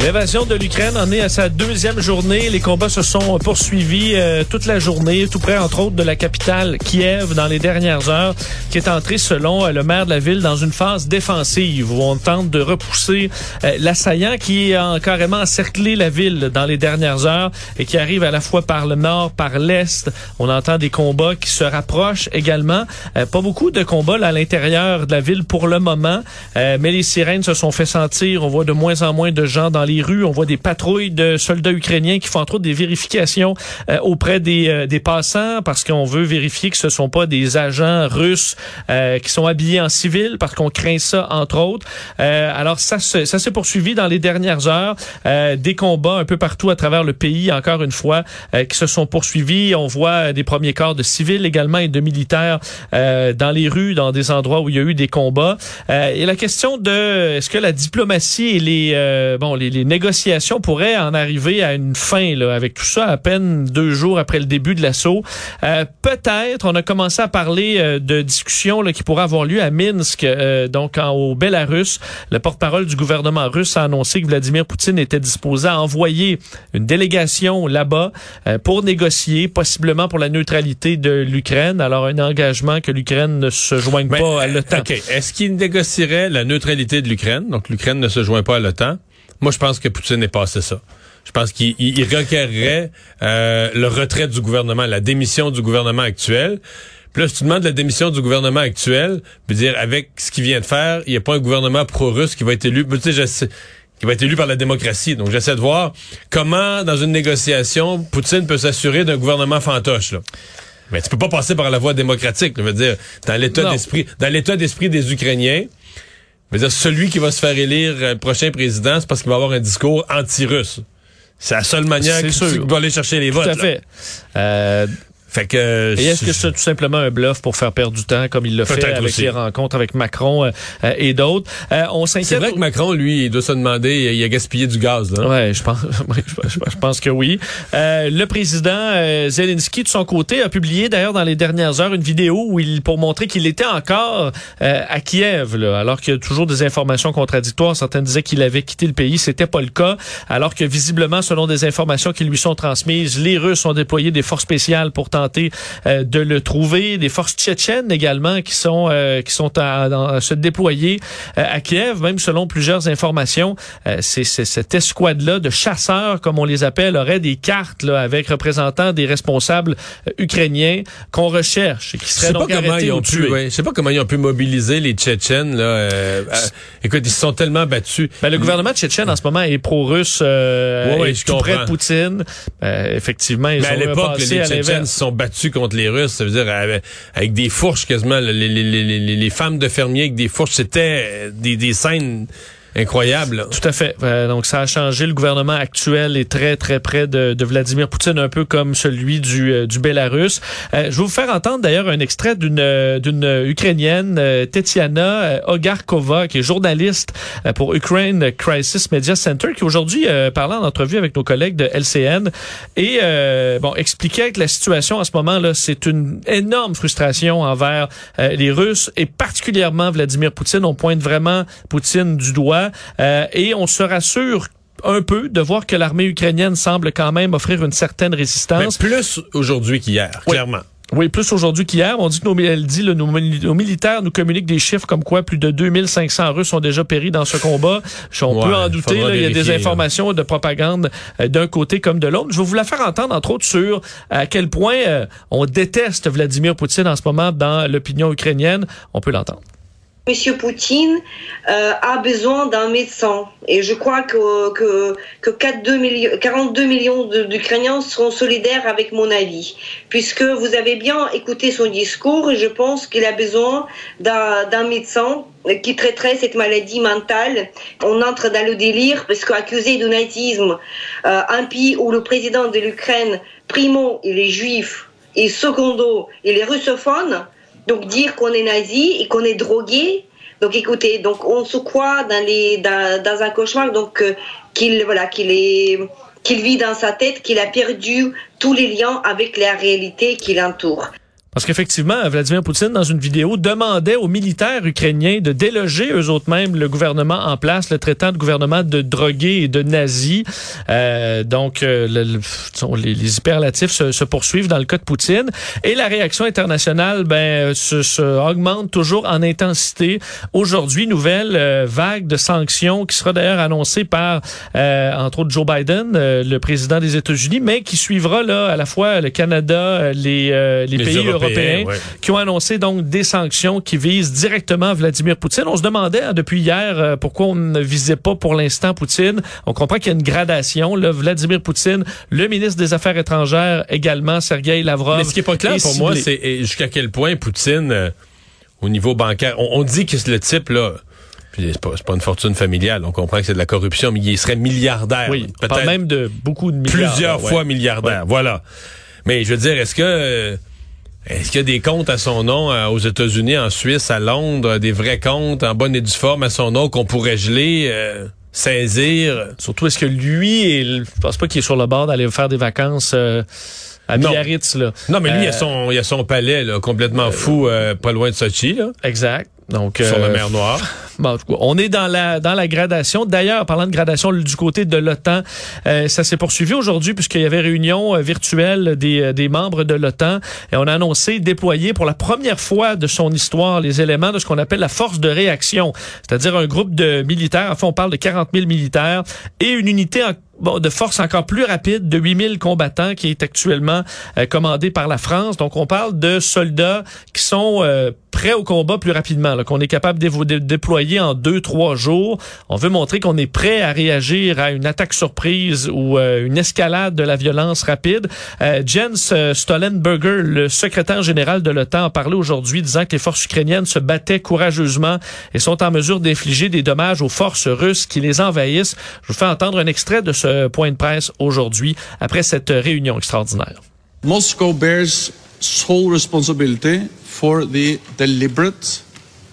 L'invasion de l'Ukraine en est à sa deuxième journée. Les combats se sont poursuivis euh, toute la journée, tout près entre autres de la capitale Kiev dans les dernières heures, qui est entrée selon euh, le maire de la ville dans une phase défensive où on tente de repousser euh, l'assaillant qui a carrément encerclé la ville dans les dernières heures et qui arrive à la fois par le nord, par l'est. On entend des combats qui se rapprochent également. pas beaucoup de combats à l'intérieur de la ville pour le moment, mais les sirènes se sont fait sentir. On voit de moins en moins de gens dans les rues. On voit des patrouilles de soldats ukrainiens qui font entre autres des vérifications euh, auprès des, euh, des passants parce qu'on veut vérifier que ce sont pas des agents russes euh, qui sont habillés en civil parce qu'on craint ça entre autres. alors ça, ça s'est poursuivi dans les dernières heures. des combats un peu partout à travers le pays, encore une fois, qui se sont poursuivis. On voit des premiers corps de civils également et de militaires dans les rues, dans des endroits où il y a eu des combats. et la question de est-ce que la diplomatie et les bon les les négociations pourraient en arriver à une fin là, avec tout ça à peine deux jours après le début de l'assaut. Euh, Peut-être, on a commencé à parler euh, de discussions là, qui pourraient avoir lieu à Minsk, euh, donc en, au Bélarus. Le porte-parole du gouvernement russe a annoncé que Vladimir Poutine était disposé à envoyer une délégation là-bas euh, pour négocier, possiblement pour la neutralité de l'Ukraine. Alors un engagement que l'Ukraine ne se joigne pas à l'OTAN. Est-ce qu'il négocierait la neutralité de l'Ukraine? Donc l'Ukraine ne se joint pas à l'OTAN. Moi, je pense que Poutine est passé ça. Je pense qu'il requerrait euh, le retrait du gouvernement, la démission du gouvernement actuel. Puis là, si tu demandes la démission du gouvernement actuel, puis dire avec ce qu'il vient de faire, il n'y a pas un gouvernement pro-russe qui va être élu. Tu sais, qui va être élu par la démocratie. Donc, j'essaie de voir comment, dans une négociation, Poutine peut s'assurer d'un gouvernement fantoche. Là. Mais tu peux pas passer par la voie démocratique. Je veux dire, dans l'état d'esprit, dans l'état d'esprit des Ukrainiens, dire, celui qui va se faire élire euh, prochain président, c'est parce qu'il va avoir un discours anti-russe. C'est la seule manière qu'il doit aller chercher les votes. Tout à fait. Euh, fait que et est-ce que c'est tout simplement un bluff pour faire perdre du temps comme il l'a fait avec les rencontres avec Macron euh, euh, et d'autres? Euh, On s'inquiète. C'est vrai que Macron lui il doit se demander il a gaspillé du gaz là. Ouais, je pense je, pense que oui. le président Zelensky de son côté a publié d'ailleurs dans les dernières heures une vidéo où il pour montrer qu'il était encore à Kiev là, alors qu'il y a toujours des informations contradictoires, certains disaient qu'il avait quitté le pays, c'était pas le cas alors que visiblement selon des informations qui lui sont transmises, les Russes ont déployé des forces spéciales pour euh, de le trouver. Des forces tchétchènes également qui sont euh, qui sont à, se déployer euh, à Kiev, même selon plusieurs informations. c'est cette escouade-là de chasseurs, comme on les appelle, aurait des cartes là, avec représentants des responsables ukrainiens qu'on recherche et qui seraient donc arrêtés ou tués. Je sais pas comment ils ont pu mobiliser les Tchétchènes. Là, écoute, ils se sont tellement battus. Ben, le gouvernement tchétchène en ce moment est pro-russe, ouais, tout près de Poutine. effectivement, ils Mais à l'époque, les Tchétchènes sont battus contre les Russes, ça veut dire avec, des fourches quasiment, les, les, femmes de fermiers avec des fourches, c'était des, des scènes Incroyable. Tout à fait. Euh, donc, ça a changé. Le gouvernement actuel est très, très près de, de Vladimir Poutine, un peu comme celui du, euh, du Bélarus. Euh, je vais vous faire entendre d'ailleurs un extrait d'une d'une Ukrainienne, Tetiana Ogarkova, qui est journaliste pour Ukraine Crisis Media Center, qui aujourd'hui parlait en entrevue avec nos collègues de LCN et bon expliquait que la situation en ce moment là, c'est une énorme frustration envers les Russes et particulièrement Vladimir Poutine. On pointe vraiment Poutine du doigt. Euh, et on se rassure un peu de voir que l'armée ukrainienne semble quand même offrir une certaine résistance. Mais plus aujourd'hui qu'hier, clairement. Oui, plus aujourd'hui qu'hier. On dit que nos, elle dit, nos, militaires nous communiquent des chiffres comme quoi plus de 2500 Russes ont déjà péri dans ce combat. On peut en douter. il y a des informations de propagande euh, d'un côté comme de l'autre. Je vais vous la faire entendre, entre autres, sur à quel point euh, on déteste Vladimir Poutine en ce moment dans l'opinion ukrainienne. On peut l'entendre. Monsieur Poutine euh, a besoin d'un médecin. Et je crois que, que, que 42 millions d'Ukrainiens seront solidaires avec mon avis. Puisque vous avez bien écouté son discours et je pense qu'il a besoin d'un médecin qui traiterait cette maladie mentale. On entre dans le délire parce qu'accusé de nazisme, euh, un pays où le président de l'Ukraine, primo, il est juif et secondo, il est russophone, donc dire qu'on est nazi et qu'on est drogué, Donc écoutez, donc on se croit dans un cauchemar donc euh, qu'il voilà qu'il est qu'il vit dans sa tête, qu'il a perdu tous les liens avec la réalité qui l'entoure. Parce qu'effectivement, Vladimir Poutine, dans une vidéo, demandait aux militaires ukrainiens de déloger eux autres mêmes le gouvernement en place, le traitant de gouvernement de drogués et de nazis. Euh, donc, euh, le, le, les, les, hyperlatifs se, se, poursuivent dans le cas de Poutine. Et la réaction internationale ben, se, se augmente toujours en intensité. Aujourd'hui, nouvelle euh, vague de sanctions qui sera d'ailleurs annoncée par, euh, entre autres, Joe Biden, euh, le président des États-Unis, mais qui suivra là à la fois le Canada, les, les, les pays européens européens ouais. qui ont annoncé donc des sanctions qui visent directement Vladimir Poutine. On se demandait hein, depuis hier euh, pourquoi on ne visait pas pour l'instant Poutine. On comprend qu'il y a une gradation. Là, Vladimir Poutine, le ministre des Affaires étrangères également, Sergei Lavrov. Mais ce qui est pas clair pour moi, c'est jusqu'à quel point Poutine, euh, au niveau bancaire, on, on dit que le type là. C'est pas, pas, une fortune familiale. On comprend que c'est de la corruption, mais il serait milliardaire. Oui, peut-être même de beaucoup de milliards. Plusieurs ouais. fois milliardaire. Ouais. Voilà. Mais je veux dire, est-ce que euh, est-ce qu'il y a des comptes à son nom euh, aux États-Unis, en Suisse, à Londres, des vrais comptes en bonne et due forme à son nom qu'on pourrait geler, euh, saisir? Surtout, est-ce que lui, je pense pas qu'il est sur le bord d'aller faire des vacances euh, à non. Biarritz, là. Non, mais lui, il, a son, il a son palais là, complètement fou, pas loin de Sochi. Là. Exact. Donc, sur la mer Noire. Bon, on est dans la dans la gradation. D'ailleurs, parlant de gradation du côté de l'OTAN, euh, ça s'est poursuivi aujourd'hui puisqu'il y avait réunion euh, virtuelle des, euh, des membres de l'OTAN et on a annoncé déployer pour la première fois de son histoire les éléments de ce qu'on appelle la force de réaction, c'est-à-dire un groupe de militaires. Enfin, on parle de 40 000 militaires et une unité en bon, de force encore plus rapide de 8000 combattants qui est actuellement euh, commandé par la France. Donc, on parle de soldats qui sont euh, prêts au combat plus rapidement, qu'on est capable de, de, déployer en deux, trois jours. On veut montrer qu'on est prêt à réagir à une attaque surprise ou euh, une escalade de la violence rapide. Jens Stoltenberger, le secrétaire général de l'OTAN, a parlé aujourd'hui disant que les forces ukrainiennes se battaient courageusement et sont en mesure d'infliger des dommages aux forces russes qui les envahissent. Je vous fais entendre un extrait de ce point de presse aujourd'hui après cette réunion extraordinaire. Moscow bears sole responsibility for the deliberate,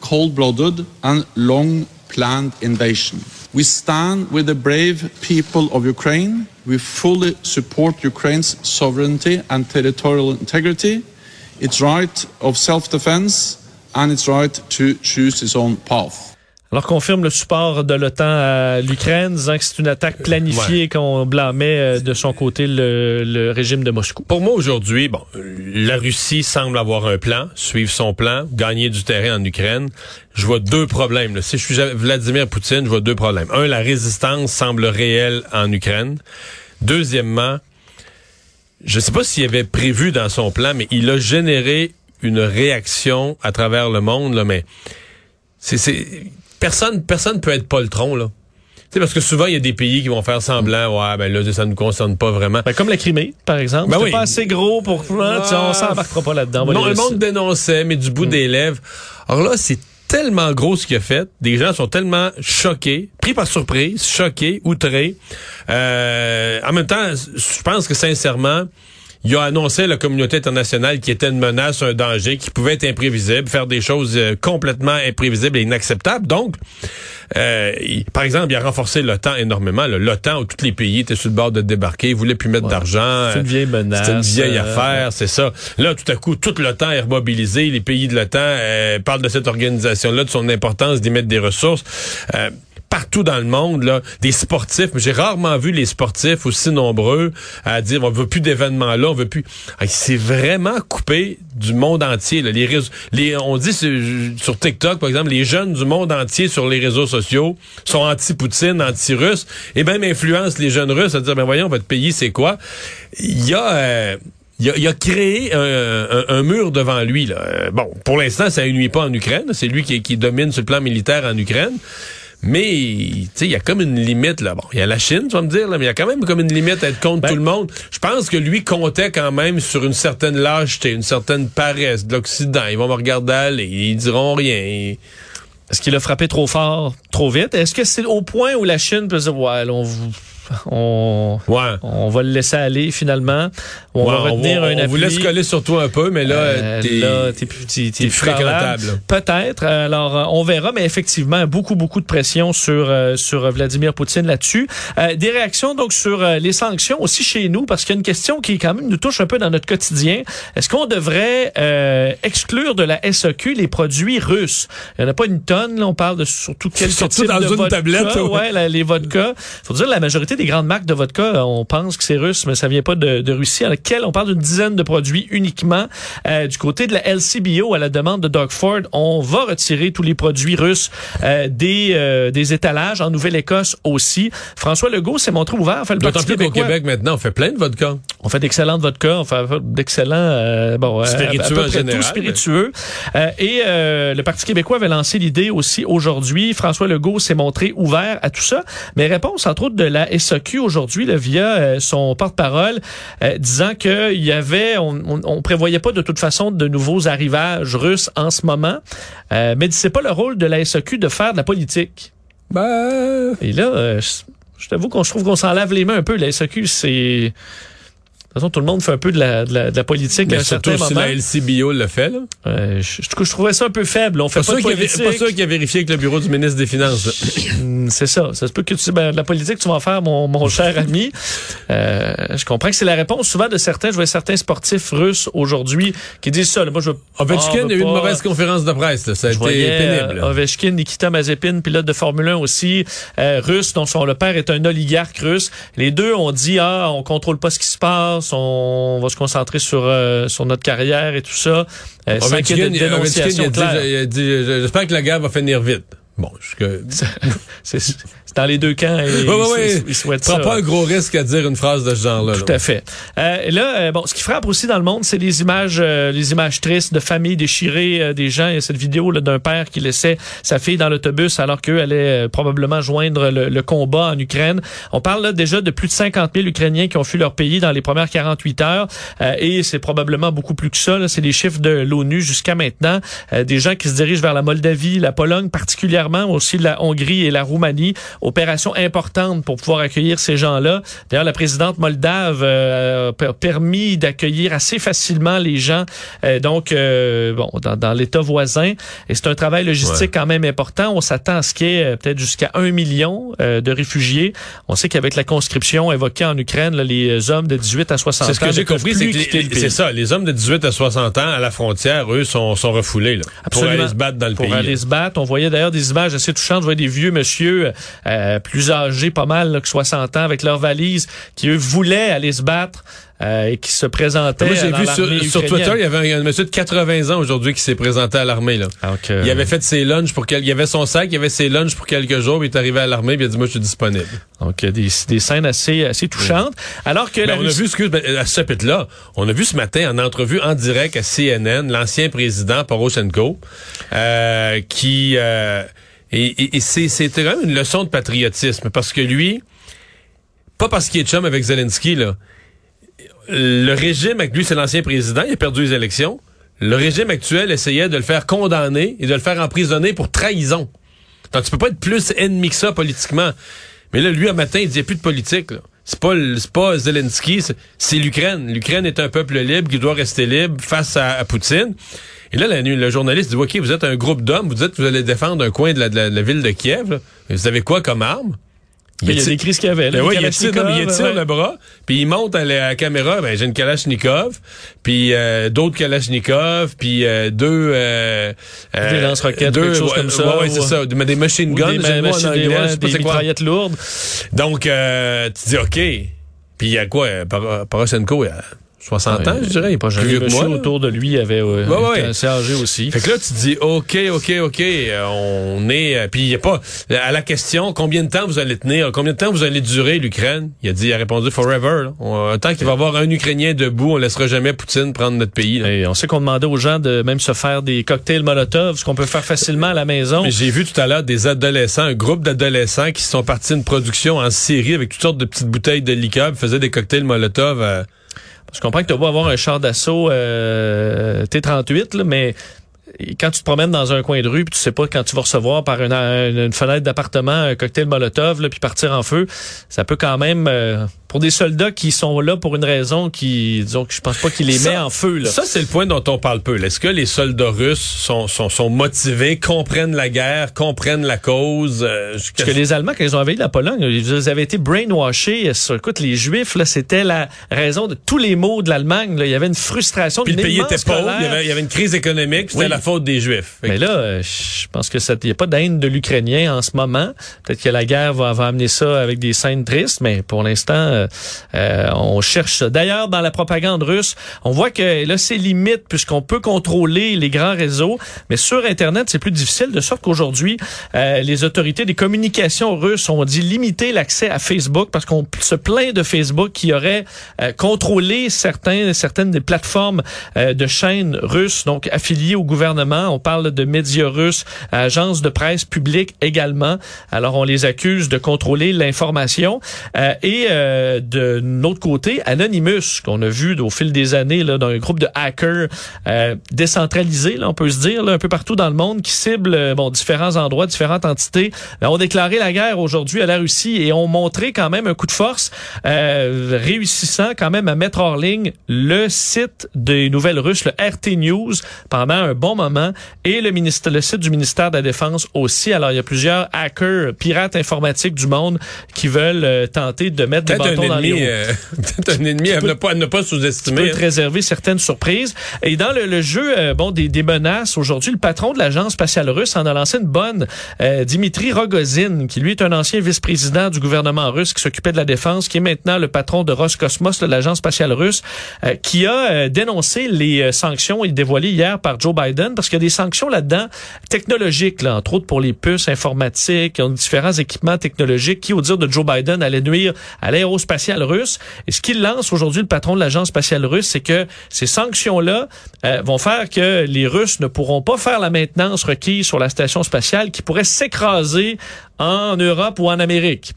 cold-blooded and long-planned invasion. We stand with the brave people of Ukraine. We fully support Ukraine's sovereignty and territorial integrity, its right of self-defense and its right to choose its own path. Alors confirme le support de l'OTAN à l'Ukraine, disant que c'est une attaque planifiée ouais. qu'on blâmait de son côté le, le, régime de Moscou. Pour moi aujourd'hui, bon, la Russie semble avoir un plan, suivre son plan, gagner du terrain en Ukraine. Je vois deux problèmes. Là. Si je suis Vladimir Poutine, je vois deux problèmes. Un, la résistance semble réelle en Ukraine. Deuxièmement, je ne sais pas s'il avait prévu dans son plan, mais il a généré une réaction à travers le monde, là, mais c'est personne personne peut être poltron là. sais parce que souvent il y a des pays qui vont faire semblant ouais ben là ça ne nous concerne pas vraiment. Ben, comme la Crimée par exemple, ben oui. pas assez gros pour ah, on s'embarquera pas là-dedans. Non, le monde dénonçait mais du bout mm. des lèvres. Alors là c'est tellement gros ce qu'il a fait. Des gens sont tellement choqués, pris par surprise, choqués, outrés. Euh, en même temps, je pense que sincèrement, il a annoncé à la communauté internationale qu'il était une menace, un danger, qui pouvait être imprévisible, faire des choses complètement imprévisibles et inacceptables. Donc, euh, il, par exemple, il a renforcé l'OTAN énormément. L'OTAN, où tous les pays étaient sur le bord de débarquer, ils voulaient plus mettre ouais. d'argent. C'est une vieille menace. C'est une vieille euh, affaire, c'est ça. Là, tout à coup, tout l'OTAN est remobilisé. Les pays de l'OTAN euh, parlent de cette organisation-là, de son importance d'y mettre des ressources Euh, partout dans le monde, là, des sportifs. J'ai rarement vu les sportifs aussi nombreux à dire on veut plus d'événements là, on veut plus. C'est vraiment coupé du monde entier. Là. Les, réseaux, les on dit sur, TikTok, par exemple, les jeunes du monde entier sur les réseaux sociaux sont anti-Poutine, anti-russe, et même influencent les jeunes russes à dire ben voyons, votre pays, c'est quoi? Il y a. Euh, il a, il a, créé un, un, mur devant lui. Là. Bon, pour l'instant, ça nuit pas en Ukraine. C'est lui qui, qui domine le plan militaire en Ukraine. Mais, tu sais, il y a comme une limite, là. Bon, il y a la Chine, tu vas me dire, là, mais il y a quand même comme une limite à être contre ben, tout le monde. Je pense que lui comptait quand même sur une certaine lâcheté, une certaine paresse de l'Occident. Ils vont me regarder aller, ils diront rien. Est-ce qu'il a frappé trop fort, trop vite? Est-ce que c'est au point où la Chine peut dire, ouais, on vous on, Ouais. on va le laisser aller finalement. On Ouais, va retenir on, un on appui. vous laisse coller sur toi un peu, mais là, Euh, t'es... plus fréquentable. Peut-être. Alors, euh, on verra, mais effectivement, beaucoup, beaucoup de pression sur euh, sur Vladimir Poutine là-dessus. Euh, des réactions donc sur euh, les sanctions aussi chez nous, parce qu'il y a une question qui quand même nous touche un peu dans notre quotidien. Est-ce qu'on devrait euh, exclure de la SAQ les produits russes? Il n'y en a pas une tonne. Là, on parle de surtout quelques Surtout types dans de une vodka. tablette, ouais. Ouais, la- les vodkas. Faut dire la majorité des grandes marques de vodka, euh, on pense que c'est russe, mais ça vient pas de, de Russie. À laquelle on parle d'une dizaine de produits uniquement. Euh, du côté de la LCBO, à la demande de Doug Ford, on va retirer tous les produits russes euh, des euh, des étalages en Nouvelle-Écosse aussi. François Legault s'est montré ouvert. Enfin, le D'autant plus qu'au Québec, maintenant, on fait plein de vodka. on fait d'excellentes vodkas, on fait d'excellents euh, bon, euh, Spiritueux à peu en près général, tout spiritueux. Euh, et euh, le Parti québécois avait lancé l'idée aussi aujourd'hui. François Legault s'est montré ouvert à tout ça. Mais réponse entre autres de la SAQ aujourd'hui via euh, son porte-parole euh, disant qu'il y avait, on, on, on prévoyait pas de toute façon de nouveaux arrivages russes en ce moment. Euh, mais c'est pas le rôle de la SAQ de faire de la politique. Ben... Et là, euh, je, je t'avoue qu'on se trouve qu'on s'en lave les mains un peu. La SAQ, c'est... De toute façon, tout le monde fait un peu de la, de la, de la politique à Mais un surtout certain si moment. la LCBO le fait, là. Euh, je, je, je trouvais ça un peu faible. On fait Pas pas, de politique. pas sûr qu'il a vérifié avec le bureau du ministre des Finances. là. Hum, C'est ça. Ça se peut que tu ben, de la politique, tu vas en faire, mon, mon cher ami. Euh, je comprends que c'est la réponse souvent de certains. Je vois certains sportifs russes aujourd'hui qui disent ça. là. Moi, je veux- Ovechkin Ah, a eu une mauvaise conférence de presse. Là. Ça a Je été voyais pénible. euh, Ovechkin, Nikita Mazepin, pilote de Formule 1 aussi, euh, russe, dont son le père est un oligarque russe. Les deux ont dit ah, on contrôle pas ce qui se passe, on va se concentrer sur euh, sur notre carrière et tout ça. Euh, sans qu'il y ait de dénonciation j'espère que la guerre va finir vite. Bon, je... C'est dans les deux camps. Et ils- souhaitent Prends ça. pas un gros risque à dire une phrase de ce genre-là. Tout là. à fait. Euh, là, euh, bon, ce qui frappe aussi dans le monde, c'est les images, euh, les images tristes de familles déchirées, euh, des gens. Il y a cette vidéo là, d'un père qui laissait sa fille dans l'autobus alors qu'eux allaient euh, probablement joindre le, le combat en Ukraine. On parle là déjà de plus de 50 000 Ukrainiens qui ont fui leur pays dans les premières 48 heures, Euh, et c'est probablement beaucoup plus que ça. C'est les chiffres de l'ONU jusqu'à maintenant. Euh, des gens qui se dirigent vers la Moldavie, la Pologne particulièrement, aussi la Hongrie et la Roumanie. Opération importante pour pouvoir accueillir ces gens-là. D'ailleurs, la présidente moldave euh, a permis d'accueillir assez facilement les gens euh, donc euh, bon dans, dans l'État voisin. Et c'est un travail logistique quand même important. On s'attend à ce qu'il y ait euh, peut-être jusqu'à un million euh, de réfugiés. On sait qu'avec la conscription évoquée en Ukraine, là, les hommes de 18 à 60 ans C'est ce que j'ai compris, c'est que c'est ça, les hommes de 18 à 60 ans à la frontière, eux, sont, sont refoulés là, pour aller se battre dans le pour pays. aller là. se battre. On voyait d'ailleurs des images assez touchantes. Je voyais des vieux monsieur euh, plus âgés, pas mal, là, que 60 ans, avec leurs valises, qui eux voulaient aller se battre euh, et qui se présentaient Moi, j'ai dans vu sur, Twitter, il y avait un, un monsieur de 80 ans aujourd'hui qui s'est présenté à l'armée. là. Donc, euh, Il avait fait ses lunchs pour quel... il avait son sac, il avait ses lunchs pour quelques jours, puis il est arrivé à l'armée, puis il a dit moi je suis disponible. donc euh, des, des scènes assez assez touchantes. Alors que Ben, la on a vu, excuse, ben, à ce chapitre-là, on a vu ce matin en entrevue en direct à CNN l'ancien président Poroshenko, euh, qui euh, et, et- et c'est c'était quand une leçon de patriotisme parce que lui, pas parce qu'il est chum avec Zelensky là, le régime avec lui c'est l'ancien président, il a perdu les élections. Le régime actuel essayait de le faire condamner et de le faire emprisonner pour trahison. Donc tu peux pas être plus ennemi que ça politiquement. Mais là, lui, un matin, il a plus de politique. C'est pas, pas Zelensky, c'est- c'est l'Ukraine. L'Ukraine est un peuple libre qui doit rester libre face à, à Poutine. Et là, la, nuit, le journaliste dit, OK, vous êtes un groupe d'hommes, vous dites que vous allez défendre un coin de la, de la- de la ville de Kiev. là. Vous avez quoi comme arme? il y a tire- décrit ce qu'il y avait. Là, ben ouais, il étire, non, il ouais. le bras, puis il monte à la, caméra, ben j'ai une Kalachnikov, puis euh, d'autres Kalachnikov, puis euh, deux... Euh, euh, Des lance-roquettes, deux- quelque chose ouais, comme ça, ouais, ouais, c'est ça, mais des machine guns, des, en anglais, je sais pas des mitraillettes lourdes. Donc, euh, tu dis, OK. Puis il y a quoi? euh, Poroshenko, il 60 ans, je dirais. Il est pas Le plus vieux que moi. autour de lui avait euh, Ouais, ouais. était assez âgé aussi. Fait que là, tu te dis, OK, OK, OK, euh, on est... euh, Puis il y a pas... À la question, combien de temps vous allez tenir? Combien de temps vous allez durer, l'Ukraine? Il a dit, il a répondu, forever. là. Tant qu'il va y avoir un Ukrainien debout, on laissera jamais Poutine prendre notre pays. là. Et on sait qu'on demandait aux gens de même se faire des cocktails Molotov, ce qu'on peut faire facilement à la maison. Mais J'ai vu tout à l'heure des adolescents, un groupe d'adolescents qui sont partis d'une production en Syrie avec toutes sortes de petites bouteilles de liqueur, faisaient des cocktails Molotov. euh, Je comprends que tu vas avoir un char d'assaut euh, T-38, là, mais quand tu te promènes dans un coin de rue, puis tu sais pas quand tu vas recevoir par une, fenêtre d'appartement un cocktail Molotov, puis partir en feu, ça peut quand même euh, pour des soldats qui sont là pour une raison qui, disons, que je pense pas qu'il les Ça- met en feu. Là. Ça, c'est le point dont on parle peu. Est-ce que les soldats russes sont, sont, sont motivés, comprennent la guerre, comprennent la cause? euh, Parce que les Allemands, quand ils ont envahi la Pologne, ils avaient été brainwashés. Sur- Écoute, les Juifs, là, c'était la raison de tous les maux de l'Allemagne. là. Il y avait une frustration, Puis une le pays était pauvre, il y, avait, il y avait une crise économique, c'était Oui. la faute des Juifs. Mais là, je pense que il n'y a pas d'haine de l'Ukrainien en ce moment. Peut-être que la guerre va, va amener ça avec des scènes tristes, mais pour l'instant, euh, on cherche ça. D'ailleurs, dans la propagande russe, on voit que là, c'est limite puisqu'on peut contrôler les grands réseaux, mais sur Internet, c'est plus difficile, de sorte qu'aujourd'hui, euh, les autorités des communications russes ont dit limiter l'accès à Facebook parce qu'on se plaint de Facebook qui aurait euh, contrôlé certains, certaines des plateformes euh, de chaînes russes, donc affiliées au gouvernement. On parle de médias russes, agences de presse publiques également. Alors, on les accuse de contrôler l'information. Euh, et euh, de notre côté, Anonymous, qu'on a vu au fil des années là, dans un groupe de hackers euh, décentralisés, là, on peut se dire, là, un peu partout dans le monde, qui ciblent euh, différents endroits, différentes entités, euh, ont déclaré la guerre aujourd'hui à la Russie et ont montré quand même un coup de force, réussissant quand même à mettre hors ligne le site des nouvelles russes, le RT News, pendant un bon moment, et le, ministère, le site du ministère de la Défense aussi. Alors, il y a plusieurs hackers, pirates informatiques du monde qui veulent tenter de mettre des Un dans les ennemi, roues. euh, peut-être un ennemi à ne pas, à ne pas peut sous-estimer. te réserver certaines surprises. Et dans le, le jeu euh, bon des, des menaces, aujourd'hui, le patron de l'agence spatiale russe en a lancé une bonne, euh, Dimitri Rogozin, qui lui est un ancien vice-président du gouvernement russe qui s'occupait de la défense, qui est maintenant le patron de Roscosmos, de l'agence spatiale russe, euh, qui a euh, dénoncé les euh, sanctions dévoilées hier par Joe Biden, parce qu'il y a des sanctions là-dedans technologiques, là, entre autres pour les puces informatiques, ils ont différents équipements technologiques qui, au dire de Joe Biden, allaient nuire à l'aérospatiale russe. Et ce qu'il lance aujourd'hui, le patron de l'agence spatiale russe, c'est que ces sanctions-là euh, vont faire que les Russes ne pourront pas faire la maintenance requise sur la station spatiale qui pourrait s'écraser en Europe ou en Amérique.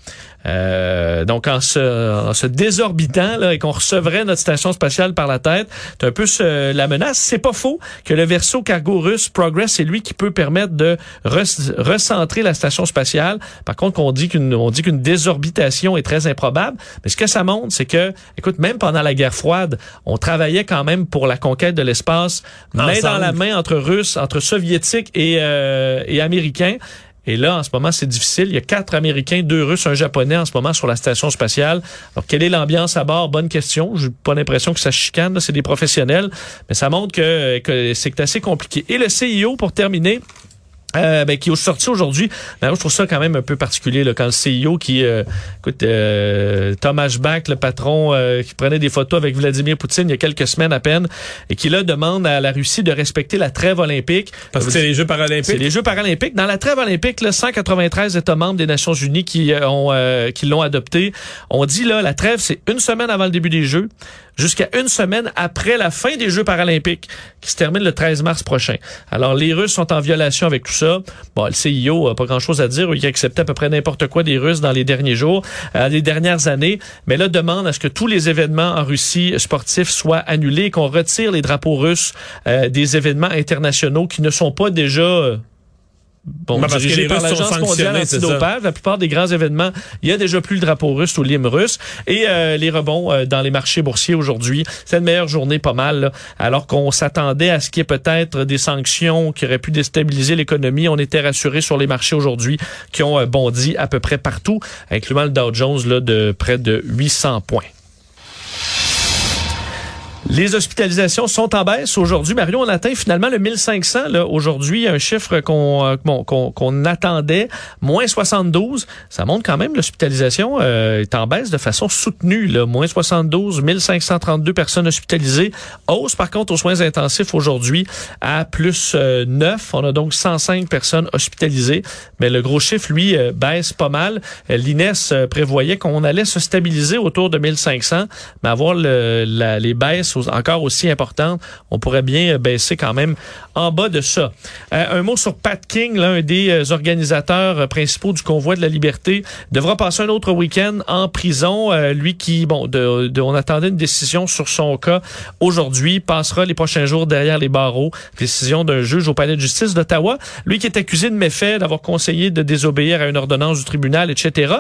Euh, donc en se, en se désorbitant là, et qu'on recevrait notre station spatiale par la tête, c'est un peu ce- la menace. C'est pas faux que le verso cargo russe Progress, c'est lui qui peut permettre de re- recentrer la station spatiale. Par contre, on dit qu'une on dit qu'une désorbitation est très improbable. Mais ce que ça montre, c'est que, écoute, même pendant la guerre froide, on travaillait quand même pour la conquête de l'espace, main dans la main entre Russes, entre Soviétiques et, euh, et Américains. Et là, en ce moment, c'est difficile. Il y a quatre Américains, deux Russes, un Japonais en ce moment sur la station spatiale. Alors, quelle est l'ambiance à bord? Bonne question. J'ai pas l'impression que ça chicane. C'est des professionnels. Mais ça montre que, que c'est assez compliqué. Et le CIO, pour terminer, euh, ben, qui est sorti aujourd'hui. Ben, moi, je trouve ça quand même un peu particulier là, quand le CEO qui, euh, écoute, euh, Thomas Bach, le patron euh, qui prenait des photos avec Vladimir Poutine il y a quelques semaines à peine, et qui là demande à la Russie de respecter la trêve olympique. Parce que c'est les Jeux C'est paralympiques. les Jeux paralympiques. Dans la trêve olympique, là, 193 États membres des Nations Unies qui euh, ont euh, qui l'ont adopté. On dit là, la trêve, c'est une semaine avant le début des Jeux, jusqu'à une semaine après la fin des Jeux paralympiques, qui se termine le 13 mars prochain. Alors, les Russes sont en violation avec tout ça. Bon, le CIO a pas grand-chose à dire. Il acceptait à peu près n'importe quoi des Russes dans les derniers jours, euh, les dernières années. Mais là, demande à ce que tous les événements en Russie sportifs soient annulés qu'on retire les drapeaux russes euh, des événements internationaux qui ne sont pas déjà... euh, Bon, Ben, parce que les par l'Agence mondiale antidopage. La plupart des grands événements, il y a déjà plus le drapeau russe ou l'hymne russe. Et euh, les rebonds euh, dans les marchés boursiers aujourd'hui, c'est une meilleure journée pas mal. là. alors qu'on s'attendait à ce qu'il y ait peut-être des sanctions qui auraient pu déstabiliser l'économie. On était rassurés sur les marchés aujourd'hui qui ont euh, bondi à peu près partout, incluant le Dow Jones là, de près de 800 points. Les hospitalisations sont en baisse aujourd'hui. Mario, on atteint finalement le 1500 là, aujourd'hui, un chiffre qu'on euh, qu'on qu'on attendait, moins 72. Ça montre quand même l'hospitalisation euh, est en baisse de façon soutenue. Là. Moins 72, 1532 personnes hospitalisées. Hausse par contre aux soins intensifs aujourd'hui à plus euh, 9. On a donc 105 personnes hospitalisées. Mais le gros chiffre, lui, euh, baisse pas mal. Euh, L'INES prévoyait qu'on allait se stabiliser autour de 1500, mais avoir le, la- les baisses encore aussi importante, on pourrait bien euh, baisser quand même en bas de ça. Euh, un mot sur Pat King, l'un des euh, organisateurs principaux du convoi de la liberté, devra passer un autre week-end en prison. Euh, lui qui, bon, de, de- on attendait une décision sur son cas aujourd'hui, passera les prochains jours derrière les barreaux. Décision d'un juge au palais de justice d'Ottawa. Lui qui est accusé de méfaits, d'avoir conseillé de désobéir à une ordonnance du tribunal, etc.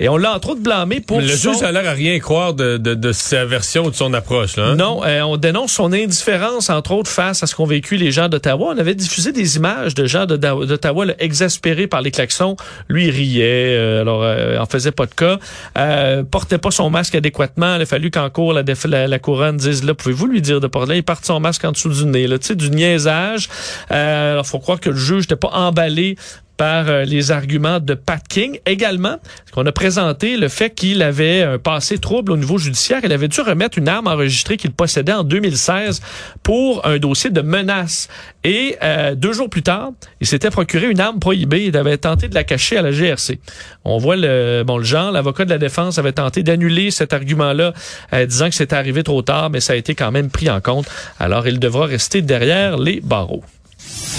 Et on l'a entre autres blâmé pour le son- juge a l'air à rien croire de, de, de sa version ou de son approche. Là, hein? non, euh, on dénonce son indifférence, entre autres, face à ce qu'ont vécu les gens d'Ottawa. On avait diffusé des images de gens d'Ottawa exaspérés par les klaxons. Lui, riait, euh, alors euh, en faisait pas de cas. Euh, portait pas son masque adéquatement. Il a fallu qu'en cours, la, la, la couronne dise, là, pouvez-vous lui dire de porter? Il porte son masque en dessous du nez, là, tu sais, du niaisage. Euh, alors, faut croire que le juge n'était pas emballé par euh, les arguments de Pat King. Également, qu'on a présenté le fait qu'il avait un passé trouble au niveau judiciaire. Il avait dû remettre une arme enregistrée qu'il possédait en 2016 pour un dossier de menace. Et euh, deux jours plus tard, il s'était procuré une arme prohibée. Il avait tenté de la cacher à la GRC. On voit le bon le genre. L'avocat de la défense avait tenté d'annuler cet argument-là, euh, disant que c'était arrivé trop tard, mais ça a été quand même pris en compte. Alors, il devra rester derrière les barreaux.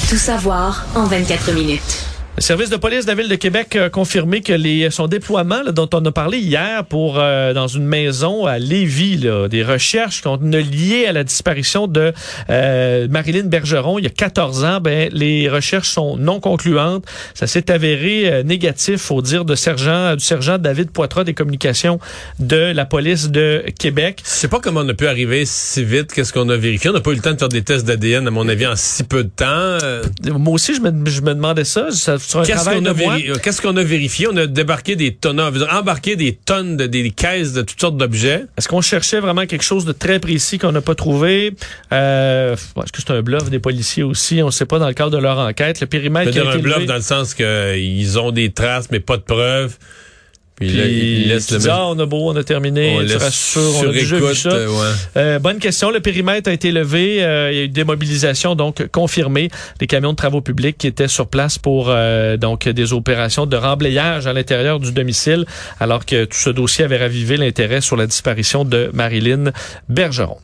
Tout savoir en 24 minutes. Le service de police de la ville de Québec a confirmé que les, son déploiement là, dont on a parlé hier pour euh, dans une maison à Lévis, là, des recherches qu'on a liées à la disparition de euh, Marilyn Bergeron il y a 14 ans, ben les recherches sont non concluantes. Ça s'est avéré euh, négatif au dire de sergent du sergent David Poitras des communications de la police de Québec. Je sais pas comment on a pu arriver si vite. Qu'est-ce qu'on a vérifié? On n'a pas eu le temps de faire des tests d'ADN, à mon avis, en si peu de temps. Moi aussi, je me, je me demandais ça. Qu'est-ce travail qu'on de a, moi. véri- euh, qu'est-ce qu'on a vérifié? On a débarqué des tonnes, embarqué des tonnes de des caisses de toutes sortes d'objets. Est-ce qu'on cherchait vraiment quelque chose de très précis qu'on n'a pas trouvé? Euh, Est-ce que c'est un bluff des policiers aussi? On ne sait pas dans le cadre de leur enquête. Le périmètre C'est un bluff levé- dans le sens qu'ils ont des traces, mais pas de preuves. Puis, là, Puis, laissent tu le dis, ah, on a beau, on a terminé, on tu laisse rassures, on a déjà vu ça. ouais. Euh, bonne question. Le périmètre a été levé. Euh, il y a eu des mobilisations donc confirmées. Les camions de travaux publics qui étaient sur place pour euh, donc des opérations de remblayage à l'intérieur du domicile, alors que tout ce dossier avait ravivé l'intérêt sur la disparition de Marilyn Bergeron.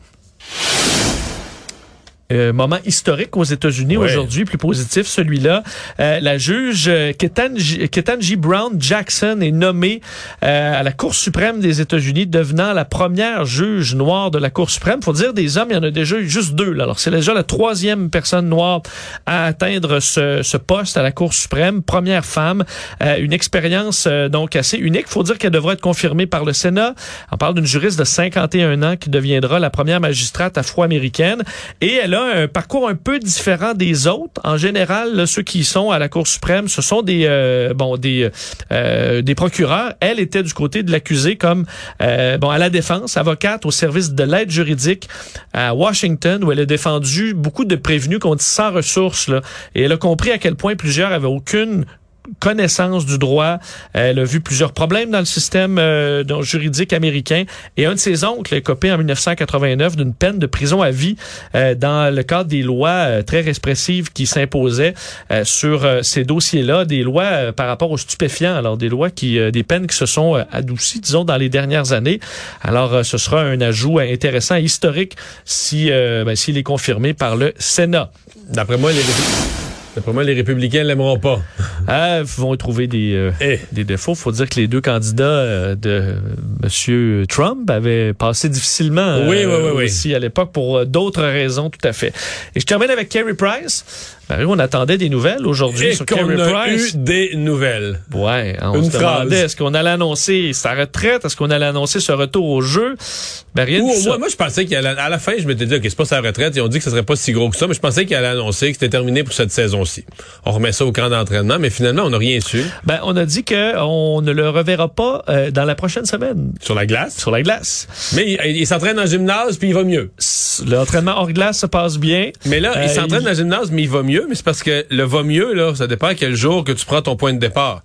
Euh, moment historique aux États-Unis Ouais. aujourd'hui, plus positif celui-là. Euh, la juge euh, Ketanji, Ketanji Brown Jackson est nommée euh, à la Cour suprême des États-Unis, devenant la première juge noire de la Cour suprême. Faut dire des hommes, il y en a déjà eu juste deux. Là. Alors c'est déjà la troisième personne noire à atteindre ce, ce poste à la Cour suprême, première femme, Euh, une expérience euh, donc assez unique. Faut dire qu'elle devra être confirmée par le Sénat. On parle d'une juriste de 51 ans qui deviendra la première magistrate afro-américaine et elle a un parcours un peu différent des autres. En général, là, ceux qui sont à la Cour suprême, ce sont des euh, bon des euh, des procureurs. Elle était du côté de l'accusé comme euh, bon à la défense, avocate au service de l'aide juridique à Washington où elle a défendu beaucoup de prévenus qu'on dit sans ressources là. Et elle a compris à quel point plusieurs avaient aucune connaissance du droit. Elle a vu plusieurs problèmes dans le système euh, juridique américain. Et un de ses oncles est copé en 1989 d'une peine de prison à vie euh, dans le cadre des lois euh, très répressives qui s'imposaient euh, sur euh, ces dossiers-là, des lois par rapport aux stupéfiants. Alors des lois qui, des peines qui se sont adoucies, disons, dans les dernières années. Alors ce sera un ajout intéressant et historique si ben, s'il est confirmé par le Sénat. D'après moi, les, d'après moi, les républicains l'aimeront pas. Ah, vont trouver des, euh, Eh. des défauts. faut dire que les deux candidats euh, de Monsieur Trump avaient passé difficilement euh, Oui, oui, oui, oui. aussi à l'époque pour euh, d'autres raisons, tout à fait. Et je termine avec Kerry Price. On attendait des nouvelles aujourd'hui sur a Price. eu des nouvelles. Ouais, hein, on Une se phrase. demandait est-ce qu'on allait annoncer sa retraite, est-ce qu'on allait annoncer ce retour au jeu? Ben, rien de Ou, ça. moi, moi, je pensais qu'à la, à la fin, je m'étais dit, OK, c'est pas sa retraite. Ils ont dit que ce serait pas si gros que ça, mais je pensais qu'elle allait annoncer que c'était terminé pour cette saison-ci. On remet ça au camp d'entraînement, mais finalement, on n'a rien su. Ben, on a dit qu'on ne le reverra pas euh, dans la prochaine semaine Sur la glace? sur la glace. Mais il, il s'entraîne dans le gymnase, puis il va mieux. L'entraînement hors glace se passe bien. Mais là, Euh, il s'entraîne il- dans le gymnase, mais il va mieux. Mais c'est parce que le va mieux, là, ça dépend à quel jour que tu prends ton point de départ.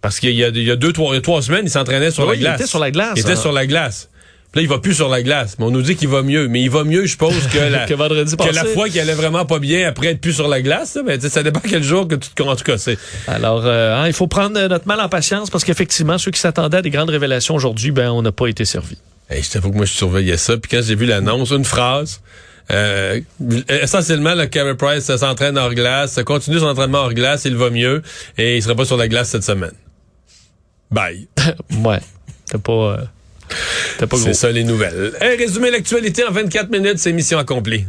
Parce qu'il y a, il y a deux, trois, il semaines, il s'entraînait sur Oui, la il glace. était sur la glace, Il était hein. sur la glace. Puis là, il va plus sur la glace. Mais on nous dit qu'il va mieux. Mais il va mieux, je suppose, que la, Que vendredi que la fois qu'il allait vraiment pas bien après être plus sur la glace. Mais ça dépend quel jour que tu te... En tout cas, c'est... Alors, euh, hein, il faut prendre euh, notre mal en patience parce qu'effectivement, ceux qui s'attendaient à des grandes révélations aujourd'hui, ben, on n'a pas été servis. Hey, je t'avoue que moi, je surveillais ça. Puis quand j'ai vu l'annonce, une phrase, euh, essentiellement, le Carey Price s'entraîne hors glace, continue son entraînement hors glace, il va mieux, et il sera pas sur la glace cette semaine. Bye. ouais. T'as pas... Euh, t'as pas gros. C'est ça les nouvelles. Hey, résumé l'actualité en 24 minutes, c'est mission accomplie.